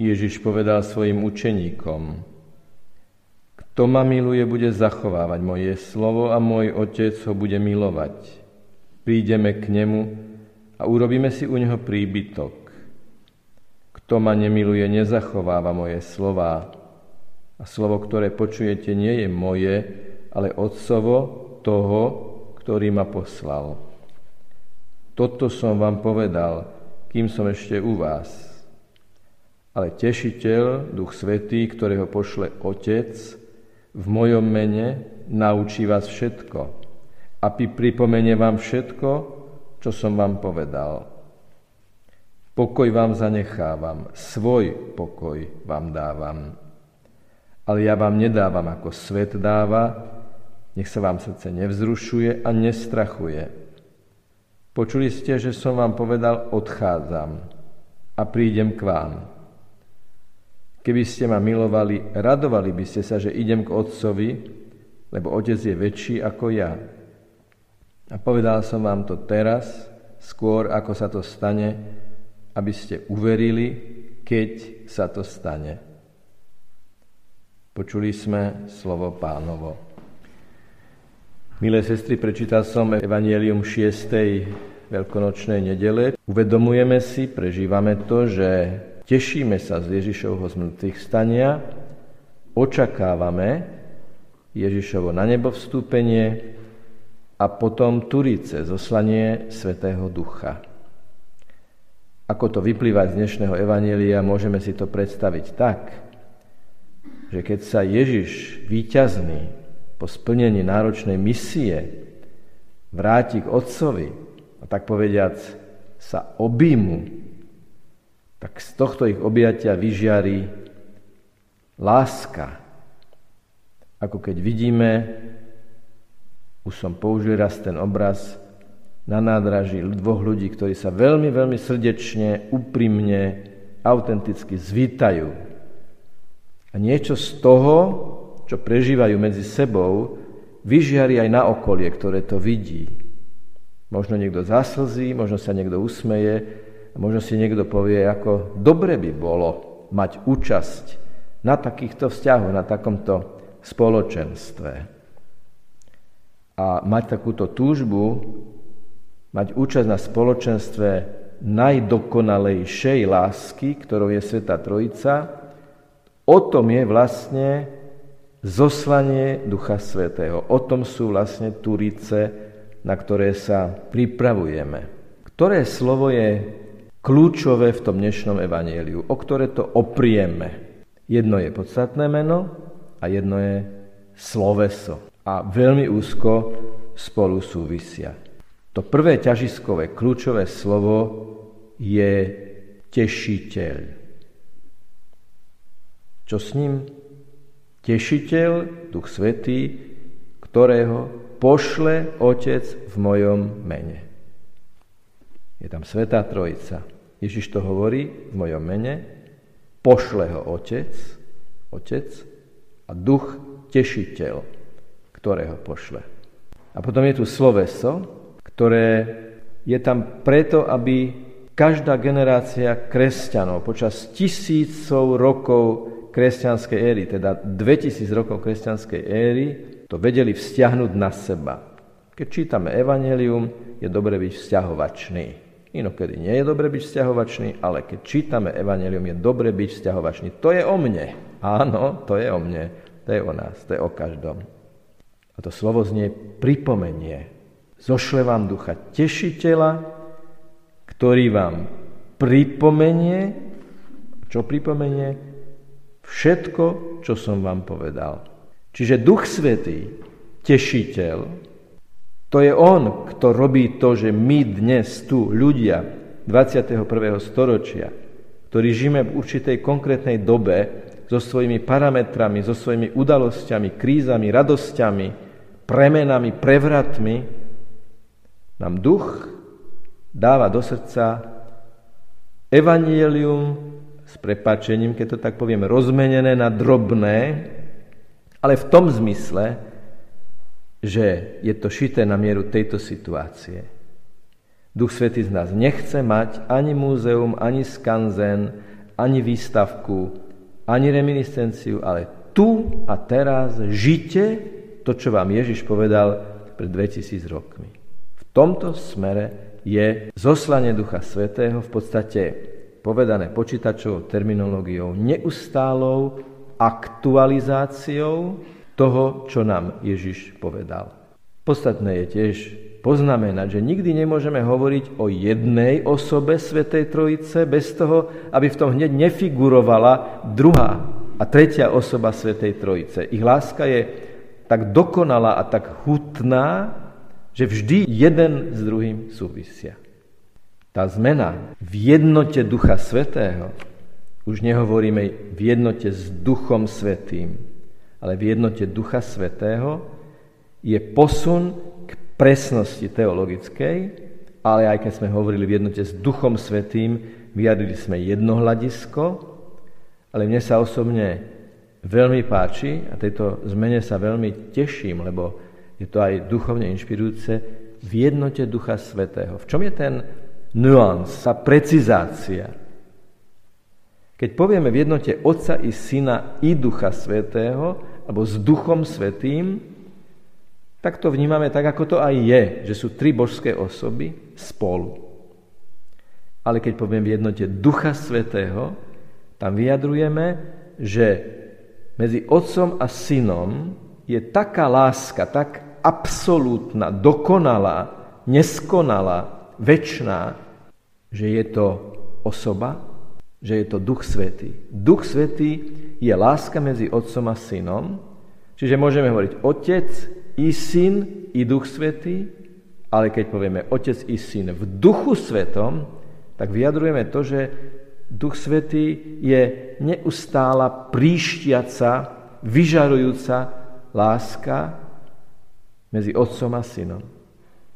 Ježiš povedal svojim učeníkom, kto ma miluje, bude zachovávať moje slovo a môj otec ho bude milovať. Prídeme k nemu a urobíme si u neho príbytok. Kto ma nemiluje, nezachováva moje slova. A slovo, ktoré počujete, nie je moje, ale otcovo toho, ktorý ma poslal. Toto som vám povedal, kým som ešte u vás. Ale tešiteľ, Duch Svetý, ktorého pošle Otec, v mojom mene naučí vás všetko a pripomenie vám všetko, čo som vám povedal. Pokoj vám zanechávam, svoj pokoj vám dávam. Ale ja vám nedávam, ako svet dáva, nech sa vám srdce nevzrušuje a nestrachuje. Počuli ste, že som vám povedal, odchádzam a prídem k vám. Keby ste ma milovali, radovali by ste sa, že idem k Otcovi, lebo Otec je väčší ako ja a povedal som vám to teraz, skôr ako sa to stane, aby ste uverili, keď sa to stane. Počuli sme slovo pánovo. Milé sestry, prečítal som Evangelium 6. veľkonočnej nedele. Uvedomujeme si, prežívame to, že tešíme sa z Ježišovho zmrtvých stania, očakávame Ježišovo na nebo vstúpenie, a potom Turice, zoslanie Svetého Ducha. Ako to vyplýva z dnešného Evanielia, môžeme si to predstaviť tak, že keď sa Ježiš výťazný po splnení náročnej misie vráti k Otcovi a tak povediac sa objímu, tak z tohto ich objatia vyžiari láska. Ako keď vidíme už som použil raz ten obraz na nádraží dvoch ľudí, ktorí sa veľmi, veľmi srdečne, úprimne, autenticky zvítajú. A niečo z toho, čo prežívajú medzi sebou, vyžiari aj na okolie, ktoré to vidí. Možno niekto zaslzí, možno sa niekto usmeje, možno si niekto povie, ako dobre by bolo mať účasť na takýchto vzťahoch, na takomto spoločenstve a mať takúto túžbu, mať účasť na spoločenstve najdokonalejšej lásky, ktorou je Sveta Trojica, o tom je vlastne zoslanie Ducha Svetého. O tom sú vlastne turice, na ktoré sa pripravujeme. Ktoré slovo je kľúčové v tom dnešnom evaníliu, o ktoré to oprieme. Jedno je podstatné meno a jedno je sloveso a veľmi úzko spolu súvisia. To prvé ťažiskové kľúčové slovo je tešiteľ. Čo s ním? Tešiteľ, Duch Svetý, ktorého pošle Otec v mojom mene. Je tam Svetá Trojica. Ježiš to hovorí v mojom mene, pošle ho Otec, Otec a Duch Tešiteľ ktoré ho pošle. A potom je tu sloveso, ktoré je tam preto, aby každá generácia kresťanov počas tisícov rokov kresťanskej éry, teda 2000 rokov kresťanskej éry, to vedeli vzťahnuť na seba. Keď čítame Evangelium, je dobre byť vzťahovačný. Inokedy nie je dobre byť vzťahovačný, ale keď čítame Evangelium, je dobre byť vzťahovačný. To je o mne. Áno, to je o mne. To je o nás, to je o každom. A to slovo znie pripomenie. Zošle vám ducha tešiteľa, ktorý vám pripomenie, čo pripomenie? Všetko, čo som vám povedal. Čiže Duch Svetý, tešiteľ, to je On, kto robí to, že my dnes tu, ľudia 21. storočia, ktorí žijeme v určitej konkrétnej dobe, so svojimi parametrami, so svojimi udalosťami, krízami, radosťami, premenami, prevratmi, nám duch dáva do srdca evanielium s prepačením, keď to tak poviem, rozmenené na drobné, ale v tom zmysle, že je to šité na mieru tejto situácie. Duch Svetý z nás nechce mať ani múzeum, ani skanzen, ani výstavku, ani reminiscenciu, ale tu a teraz žite to, čo vám Ježiš povedal pred 2000 rokmi. V tomto smere je zoslanie Ducha Svetého v podstate povedané počítačovou terminológiou neustálou aktualizáciou toho, čo nám Ježiš povedal. Podstatné je tiež poznamenať, že nikdy nemôžeme hovoriť o jednej osobe Svetej Trojice bez toho, aby v tom hneď nefigurovala druhá a tretia osoba Svetej Trojice. Ich láska je tak dokonalá a tak hutná, že vždy jeden s druhým súvisia. Tá zmena v jednote Ducha Svetého, už nehovoríme v jednote s Duchom Svetým, ale v jednote Ducha Svetého, je posun k presnosti teologickej, ale aj keď sme hovorili v jednote s Duchom Svetým, vyjadrili sme jedno hľadisko, ale mne sa osobne veľmi páči a tejto zmene sa veľmi teším, lebo je to aj duchovne inšpirujúce, v jednote Ducha Svetého. V čom je ten nuans, tá precizácia? Keď povieme v jednote Otca i Syna i Ducha Svetého, alebo s Duchom Svetým, tak to vnímame tak, ako to aj je, že sú tri božské osoby spolu. Ale keď poviem v jednote Ducha Svetého, tam vyjadrujeme, že medzi Otcom a Synom je taká láska, tak absolútna, dokonalá, neskonalá, väčšiná, že je to osoba, že je to Duch Svetý. Duch Svetý je láska medzi Otcom a Synom, čiže môžeme hovoriť Otec i Syn i Duch Svetý, ale keď povieme Otec i Syn v Duchu Svetom, tak vyjadrujeme to, že Duch Svetý je neustála príštiaca, vyžarujúca láska, medzi otcom a synom.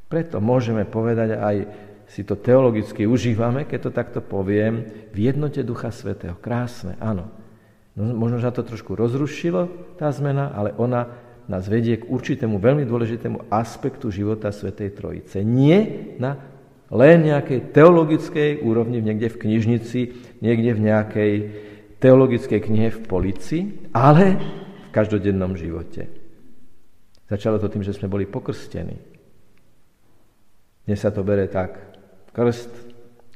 Preto môžeme povedať aj si to teologicky užívame, keď to takto poviem, v jednote Ducha Svetého. Krásne, áno. No, možno, že to trošku rozrušilo, tá zmena, ale ona nás vedie k určitému veľmi dôležitému aspektu života Svetej Trojice. Nie na len nejakej teologickej úrovni, niekde v knižnici, niekde v nejakej teologickej knihe v polici, ale v každodennom živote. Začalo to tým, že sme boli pokrstení. Dnes sa to bere tak. Krst,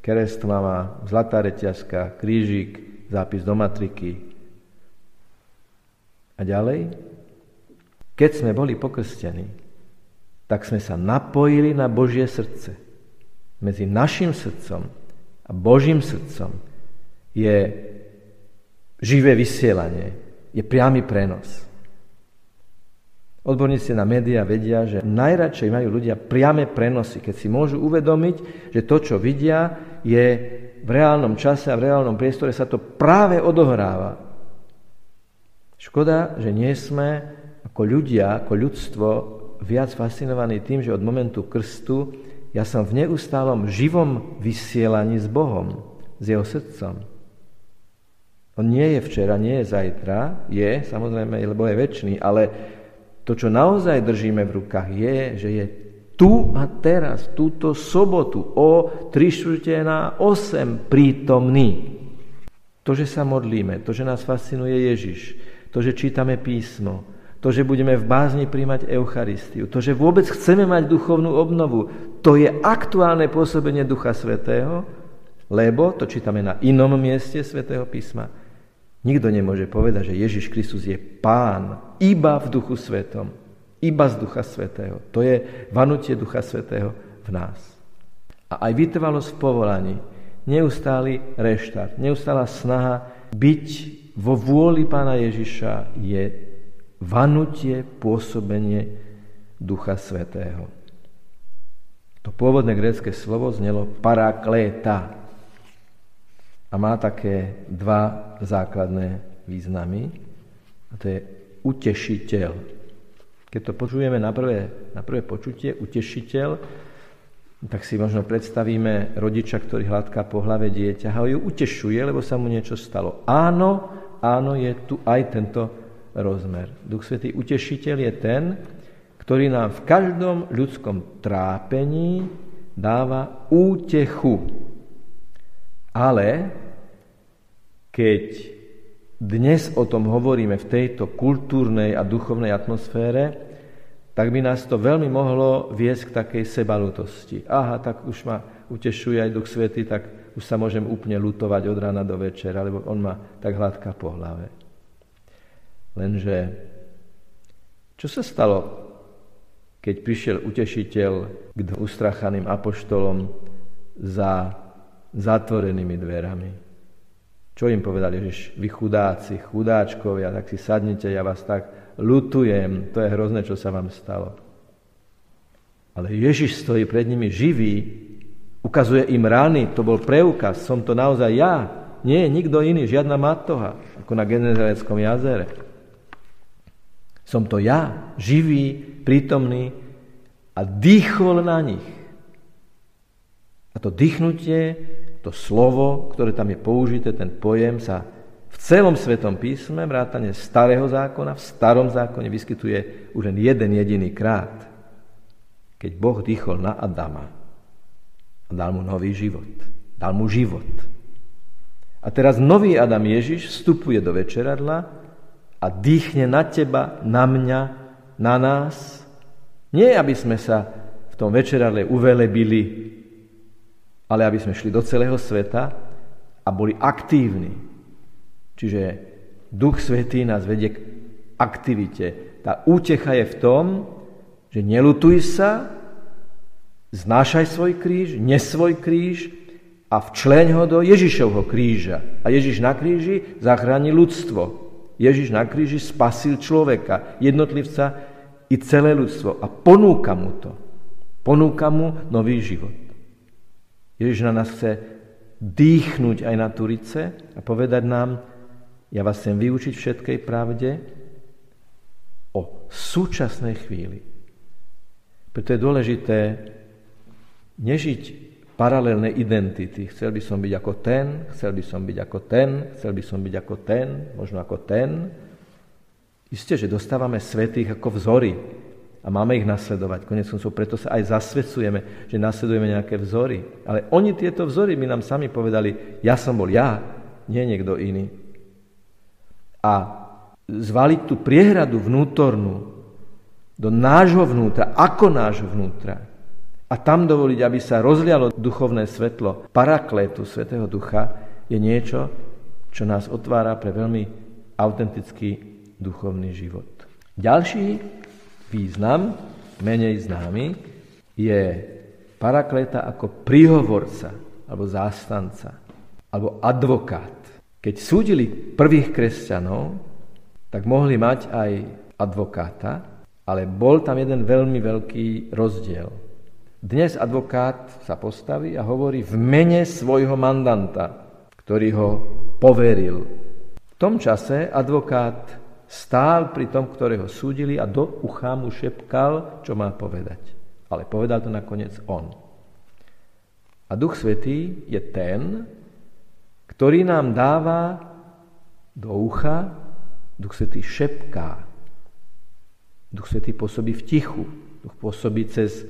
kerest mama, zlatá reťazka, krížik, zápis do matriky. A ďalej? Keď sme boli pokrstení, tak sme sa napojili na Božie srdce. Medzi našim srdcom a Božím srdcom je živé vysielanie, je priamy prenos. Odborníci na médiá vedia, že najradšej majú ľudia priame prenosy, keď si môžu uvedomiť, že to, čo vidia, je v reálnom čase a v reálnom priestore sa to práve odohráva. Škoda, že nie sme ako ľudia, ako ľudstvo viac fascinovaní tým, že od momentu krstu ja som v neustálom živom vysielaní s Bohom, s jeho srdcom. On nie je včera, nie je zajtra, je samozrejme, lebo je väčší, ale to, čo naozaj držíme v rukách, je, že je tu a teraz, túto sobotu o 3 na 8 prítomný. To, že sa modlíme, to, že nás fascinuje Ježiš, to, že čítame písmo, to, že budeme v bázni príjmať Eucharistiu, to, že vôbec chceme mať duchovnú obnovu, to je aktuálne pôsobenie Ducha Svetého, lebo, to čítame na inom mieste Svetého písma, Nikto nemôže povedať, že Ježiš Kristus je pán iba v duchu svetom. Iba z ducha svetého. To je vanutie ducha svetého v nás. A aj vytrvalosť v povolaní, neustály reštart, neustála snaha byť vo vôli pána Ježiša je vanutie, pôsobenie ducha svetého. To pôvodné grécké slovo znelo parakléta, a má také dva základné významy. A to je utešiteľ. Keď to počujeme na prvé, na prvé počutie, utešiteľ, tak si možno predstavíme rodiča, ktorý hladká po hlave dieťa a ju utešuje, lebo sa mu niečo stalo. Áno, áno, je tu aj tento rozmer. Duch Svetý utešiteľ je ten, ktorý nám v každom ľudskom trápení dáva útechu ale keď dnes o tom hovoríme v tejto kultúrnej a duchovnej atmosfére, tak by nás to veľmi mohlo viesť k takej sebalutosti. Aha, tak už ma utešuje aj Duch Svety, tak už sa môžem úplne lutovať od rána do večera, lebo on ma tak hladká po hlave. Lenže, čo sa stalo, keď prišiel utešiteľ k ustrachaným apoštolom za zatvorenými dverami? Čo im povedal Ježiš? Vy chudáci, chudáčkovia, tak si sadnite, ja vás tak lutujem, to je hrozné, čo sa vám stalo. Ale Ježiš stojí pred nimi živý, ukazuje im rány, to bol preukaz, som to naozaj ja, nie nikto iný, žiadna matoha, ako na Genezareckom jazere. Som to ja, živý, prítomný a dýchol na nich. A to dýchnutie, to slovo, ktoré tam je použité, ten pojem sa celom Svetom písme, vrátane starého zákona, v starom zákone vyskytuje už len jeden jediný krát, keď Boh dýchol na Adama a dal mu nový život. Dal mu život. A teraz nový Adam Ježiš vstupuje do večeradla a dýchne na teba, na mňa, na nás. Nie, aby sme sa v tom večeradle uvelebili, ale aby sme šli do celého sveta a boli aktívni Čiže Duch Svetý nás vedie k aktivite. Tá útecha je v tom, že nelutuj sa, znášaj svoj kríž, nes svoj kríž a včleň ho do Ježišovho kríža. A Ježiš na kríži zachráni ľudstvo. Ježiš na kríži spasil človeka, jednotlivca i celé ľudstvo a ponúka mu to. Ponúka mu nový život. Ježiš na nás chce dýchnuť aj na Turice a povedať nám, ja vás chcem vyučiť všetkej pravde o súčasnej chvíli. Preto je dôležité nežiť paralelné identity. Chcel by som byť ako ten, chcel by som byť ako ten, chcel by som byť ako ten, možno ako ten. Isté, že dostávame svetých ako vzory a máme ich nasledovať. Konec koncov preto sa aj zasvedcujeme, že nasledujeme nejaké vzory. Ale oni tieto vzory mi nám sami povedali, ja som bol ja, nie niekto iný a zvaliť tú priehradu vnútornú do nášho vnútra, ako nášho vnútra a tam dovoliť, aby sa rozlialo duchovné svetlo paraklétu Svetého Ducha, je niečo, čo nás otvára pre veľmi autentický duchovný život. Ďalší význam, menej známy, je parakléta ako príhovorca, alebo zástanca, alebo advokát. Keď súdili prvých kresťanov, tak mohli mať aj advokáta, ale bol tam jeden veľmi veľký rozdiel. Dnes advokát sa postaví a hovorí v mene svojho mandanta, ktorý ho poveril. V tom čase advokát stál pri tom, ktorého súdili a do ucha mu šepkal, čo má povedať. Ale povedal to nakoniec on. A Duch Svetý je ten, ktorý nám dáva do ucha, Duch Svetý šepká. Duch Svetý pôsobí v tichu. Duch pôsobí cez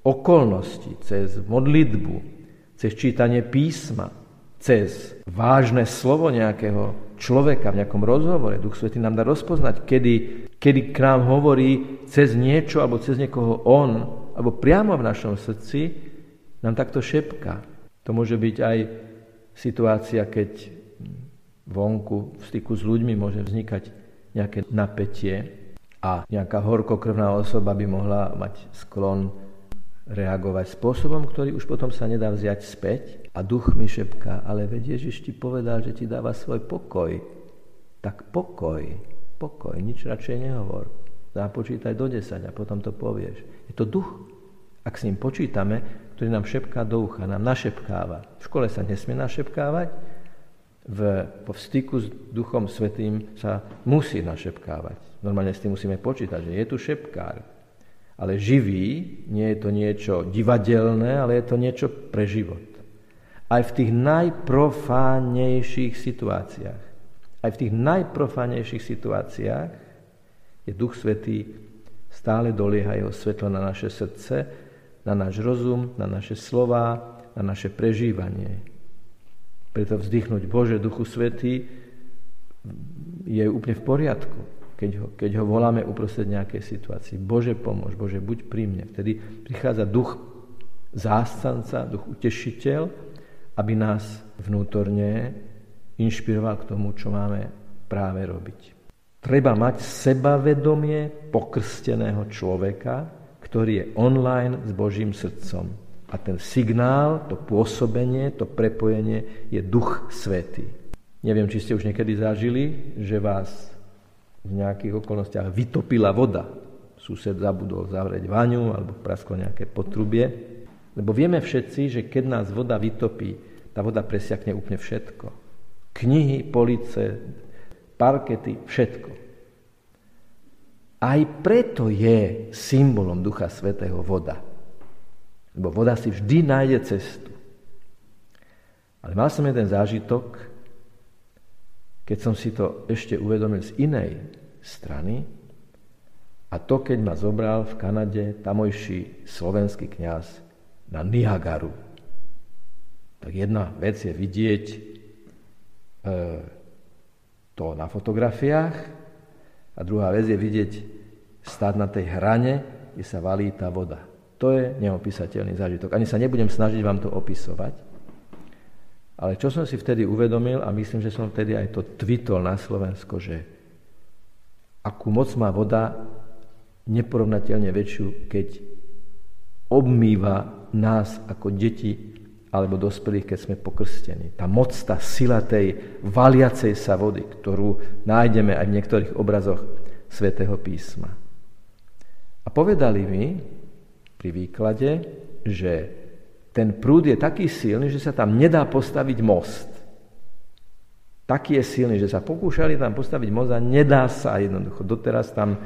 okolnosti, cez modlitbu, cez čítanie písma, cez vážne slovo nejakého človeka v nejakom rozhovore. Duch Svetý nám dá rozpoznať, kedy, kedy k nám hovorí cez niečo alebo cez niekoho on, alebo priamo v našom srdci nám takto šepká. To môže byť aj situácia, keď vonku v styku s ľuďmi môže vznikať nejaké napätie a nejaká horkokrvná osoba by mohla mať sklon reagovať spôsobom, ktorý už potom sa nedá vziať späť. A duch mi šepká, ale veď Ježiš ti povedal, že ti dáva svoj pokoj. Tak pokoj, pokoj, nič radšej nehovor. Započítaj do 10 a potom to povieš. Je to duch. Ak s ním počítame, ktorý nám šepká do ucha, nám našepkáva. V škole sa nesmie našepkávať, v, po styku s Duchom Svetým sa musí našepkávať. Normálne s tým musíme počítať, že je tu šepkár. Ale živý, nie je to niečo divadelné, ale je to niečo pre život. Aj v tých najprofánejších situáciách, aj v tých najprofánejších situáciách je Duch Svetý stále dolieha jeho svetlo na naše srdce na náš rozum, na naše slova, na naše prežívanie. Preto vzdychnúť Bože Duchu Svetý je úplne v poriadku, keď ho, keď ho voláme uprostred nejakej situácii. Bože pomôž, Bože buď pri mne. Vtedy prichádza duch zástanca, duch utešiteľ, aby nás vnútorne inšpiroval k tomu, čo máme práve robiť. Treba mať sebavedomie pokrsteného človeka, ktorý je online s Božím srdcom. A ten signál, to pôsobenie, to prepojenie je Duch Svetý. Neviem, či ste už niekedy zažili, že vás v nejakých okolnostiach vytopila voda. Sused zabudol zavrieť vaňu alebo prasklo nejaké potrubie. Lebo vieme všetci, že keď nás voda vytopí, tá voda presiakne úplne všetko. Knihy, police, parkety, všetko. Aj preto je symbolom Ducha Svetého voda. Lebo voda si vždy nájde cestu. Ale mal som jeden zážitok, keď som si to ešte uvedomil z inej strany, a to, keď ma zobral v Kanade tamojší slovenský kňaz na Niagaru. Tak jedna vec je vidieť e, to na fotografiách a druhá vec je vidieť stáť na tej hrane, kde sa valí tá voda. To je neopísateľný zážitok. Ani sa nebudem snažiť vám to opisovať. Ale čo som si vtedy uvedomil, a myslím, že som vtedy aj to tvitol na Slovensko, že akú moc má voda neporovnateľne väčšiu, keď obmýva nás ako deti alebo dospelých, keď sme pokrstení. Tá moc, tá sila tej valiacej sa vody, ktorú nájdeme aj v niektorých obrazoch svätého písma. A povedali mi, pri výklade, že ten prúd je taký silný, že sa tam nedá postaviť most. Taký je silný, že sa pokúšali tam postaviť most a nedá sa jednoducho. Doteraz tam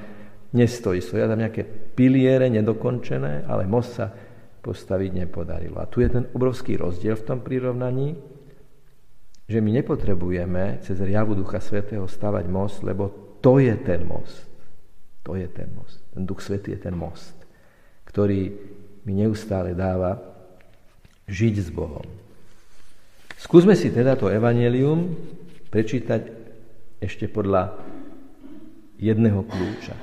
nestojí. Stoja tam nejaké piliere nedokončené, ale most sa postaviť nepodarilo. A tu je ten obrovský rozdiel v tom prirovnaní, že my nepotrebujeme cez riavu Ducha Svetého stavať most, lebo to je ten most. To je ten most. Ten Duch Svetý je ten most ktorý mi neustále dáva žiť s Bohom. Skúsme si teda to evanelium prečítať ešte podľa jedného kľúča.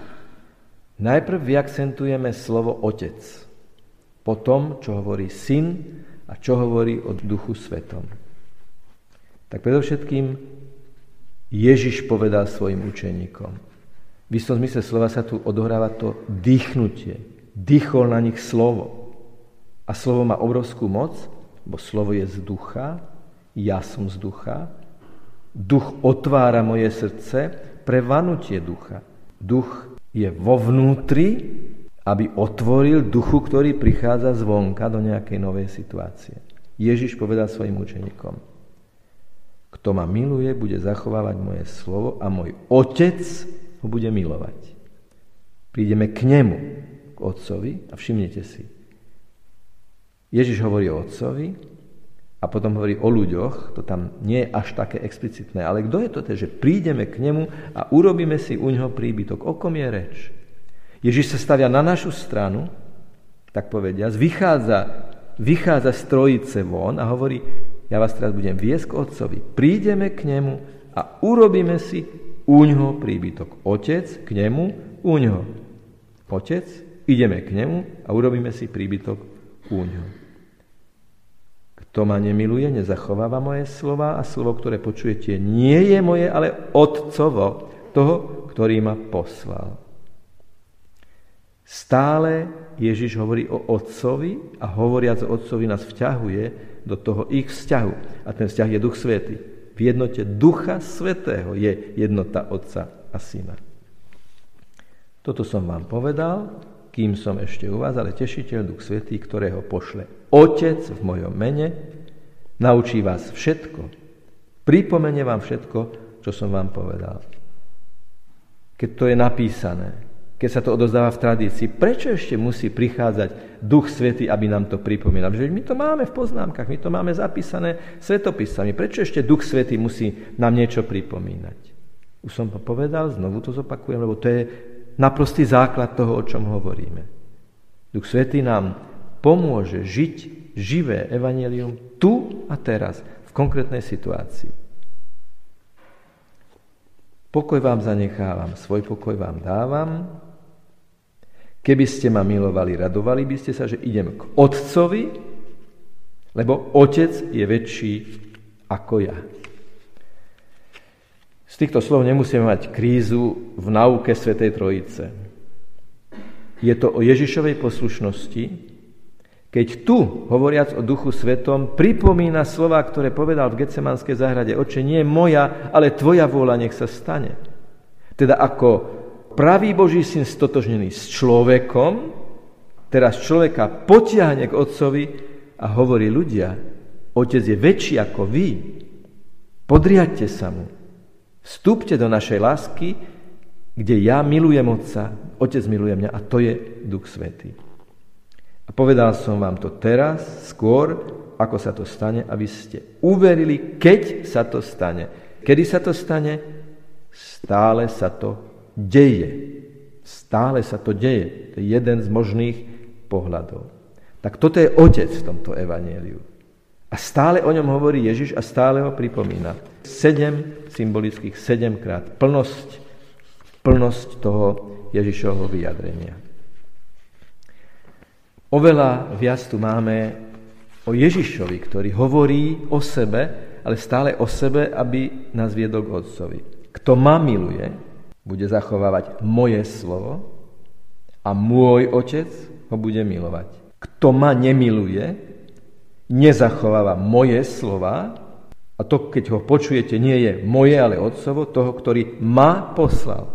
Najprv vyakcentujeme slovo Otec, potom, čo hovorí Syn a čo hovorí o Duchu Svetom. Tak predovšetkým Ježiš povedal svojim učeníkom. V istom zmysle slova sa tu odohráva to dýchnutie, dýchol na nich slovo. A slovo má obrovskú moc, bo slovo je z ducha, ja som z ducha, duch otvára moje srdce pre vanutie ducha. Duch je vo vnútri, aby otvoril duchu, ktorý prichádza zvonka do nejakej novej situácie. Ježiš povedal svojim učeníkom, kto ma miluje, bude zachovávať moje slovo a môj otec ho bude milovať. Prídeme k nemu, k otcovi a všimnite si. Ježiš hovorí o otcovi a potom hovorí o ľuďoch, to tam nie je až také explicitné, ale kto je to, že prídeme k nemu a urobíme si u neho príbytok. O kom je reč? Ježiš sa stavia na našu stranu, tak povedia, vychádza, vychádza z trojice von a hovorí, ja vás teraz budem viesť k otcovi. Prídeme k nemu a urobíme si u príbytok. Otec k nemu, u. Otec Ideme k nemu a urobíme si príbytok u. Kto ma nemiluje, nezachováva moje slova a slovo, ktoré počujete, nie je moje, ale Otcovo, toho, ktorý ma poslal. Stále Ježiš hovorí o Otcovi a hovoriac o Otcovi nás vťahuje do toho ich vzťahu. A ten vzťah je Duch Svetý. V jednote Ducha Svetého je jednota Otca a Syna. Toto som vám povedal kým som ešte u vás, ale tešiteľ Duch Svetý, ktorého pošle Otec v mojom mene, naučí vás všetko, pripomene vám všetko, čo som vám povedal. Keď to je napísané, keď sa to odozdáva v tradícii, prečo ešte musí prichádzať Duch Svetý, aby nám to pripomínal? Že my to máme v poznámkach, my to máme zapísané svetopisami. Prečo ešte Duch Svetý musí nám niečo pripomínať? Už som to povedal, znovu to zopakujem, lebo to je naprostý základ toho, o čom hovoríme. Duch Svetý nám pomôže žiť živé evanelium tu a teraz, v konkrétnej situácii. Pokoj vám zanechávam, svoj pokoj vám dávam. Keby ste ma milovali, radovali by ste sa, že idem k Otcovi, lebo Otec je väčší ako ja. Z týchto slov nemusíme mať krízu v náuke Svetej Trojice. Je to o Ježišovej poslušnosti, keď tu, hovoriac o Duchu Svetom, pripomína slova, ktoré povedal v Getsemanskej záhrade, oče, nie moja, ale tvoja vôľa nech sa stane. Teda ako pravý Boží syn stotožnený s človekom, teraz človeka potiahne k otcovi a hovorí ľudia, otec je väčší ako vy, podriadte sa mu, vstúpte do našej lásky, kde ja milujem otca, otec miluje mňa a to je Duch Svetý. A povedal som vám to teraz, skôr, ako sa to stane, aby ste uverili, keď sa to stane. Kedy sa to stane? Stále sa to deje. Stále sa to deje. To je jeden z možných pohľadov. Tak toto je otec v tomto evanieliu. A stále o ňom hovorí Ježiš a stále ho pripomína. Sedem symbolických, sedemkrát. Plnosť, plnosť toho Ježišovho vyjadrenia. Oveľa viac tu máme o Ježišovi, ktorý hovorí o sebe, ale stále o sebe, aby nás viedol k Otcovi. Kto ma miluje, bude zachovávať moje slovo a môj Otec ho bude milovať. Kto ma nemiluje, nezachováva moje slova a to, keď ho počujete, nie je moje, ale Otcovo, toho, ktorý ma poslal.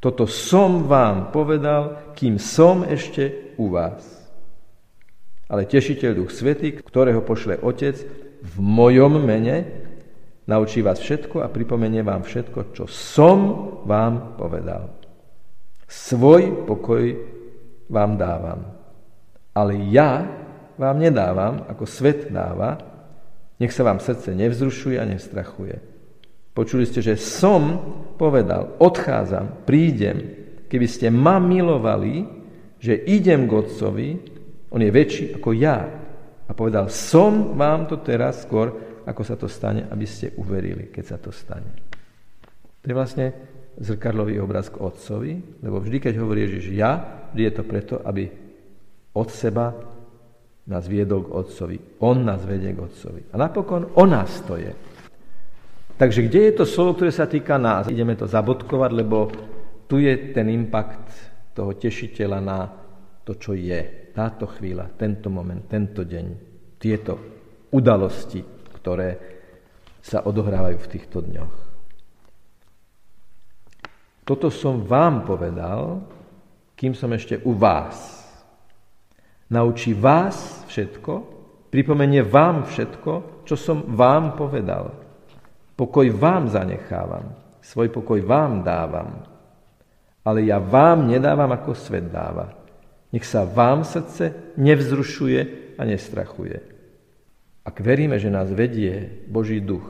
Toto som vám povedal, kým som ešte u vás. Ale tešiteľ Duch Svetý, ktorého pošle Otec v mojom mene, naučí vás všetko a pripomenie vám všetko, čo som vám povedal. Svoj pokoj vám dávam. Ale ja vám nedávam, ako svet dáva, nech sa vám srdce nevzrušuje a nestrachuje. Počuli ste, že som povedal, odchádzam, prídem. Keby ste ma milovali, že idem k Otcovi, on je väčší ako ja. A povedal, som vám to teraz skôr, ako sa to stane, aby ste uverili, keď sa to stane. To je vlastne zrkadlový obraz k Otcovi, lebo vždy, keď hovorí Ježiš ja, vždy je to preto, aby od seba nás viedol k Otcovi. On nás vedie k Otcovi. A napokon o nás to je. Takže kde je to slovo, ktoré sa týka nás? Ideme to zabodkovať, lebo tu je ten impact toho tešiteľa na to, čo je. Táto chvíľa, tento moment, tento deň, tieto udalosti, ktoré sa odohrávajú v týchto dňoch. Toto som vám povedal, kým som ešte u vás. Naučí vás všetko, pripomenie vám všetko, čo som vám povedal. Pokoj vám zanechávam, svoj pokoj vám dávam, ale ja vám nedávam, ako svet dáva. Nech sa vám srdce nevzrušuje a nestrachuje. Ak veríme, že nás vedie Boží duch,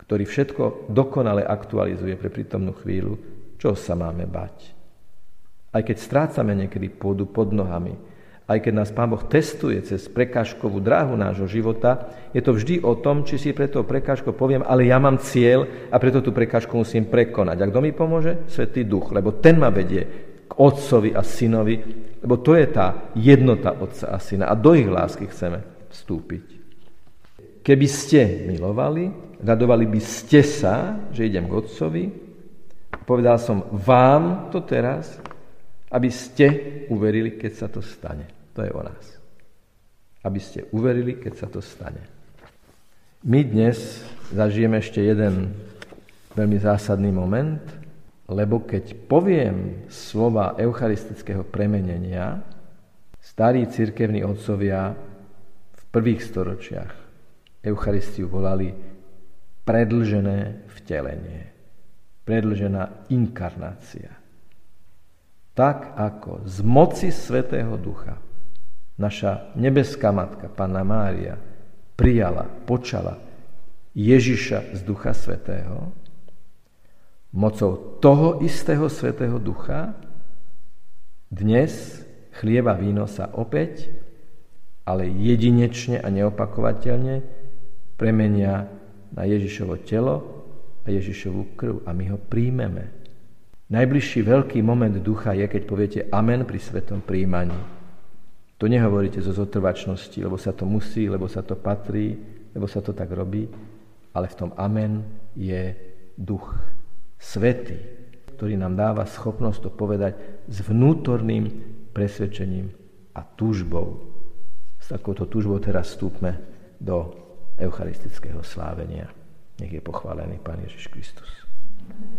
ktorý všetko dokonale aktualizuje pre prítomnú chvíľu, čo sa máme bať? Aj keď strácame niekedy pôdu pod nohami, aj keď nás Pán Boh testuje cez prekážkovú dráhu nášho života, je to vždy o tom, či si pre to prekážko poviem, ale ja mám cieľ a preto tú prekážku musím prekonať. A kto mi pomôže? Svetý Duch, lebo ten ma vedie k Otcovi a Synovi, lebo to je tá jednota Otca a Syna a do ich lásky chceme vstúpiť. Keby ste milovali, radovali by ste sa, že idem k Otcovi, povedal som vám to teraz, aby ste uverili, keď sa to stane. To je o nás. Aby ste uverili, keď sa to stane. My dnes zažijeme ešte jeden veľmi zásadný moment, lebo keď poviem slova eucharistického premenenia, starí cirkevní otcovia v prvých storočiach Eucharistiu volali predlžené vtelenie, predlžená inkarnácia. Tak ako z moci Svetého Ducha naša nebeská matka, Panna Mária, prijala, počala Ježiša z Ducha Svetého, mocou toho istého Svetého Ducha dnes chlieba víno sa opäť, ale jedinečne a neopakovateľne premenia na Ježišovo telo a Ježišovú krv a my ho príjmeme. Najbližší veľký moment ducha je, keď poviete amen pri svetom príjmaní. To nehovoríte zo zotrvačnosti, lebo sa to musí, lebo sa to patrí, lebo sa to tak robí, ale v tom amen je duch svetý, ktorý nám dáva schopnosť to povedať s vnútorným presvedčením a túžbou. S takouto túžbou teraz vstúpme do eucharistického slávenia. Nech je pochválený Pán Ježiš Kristus.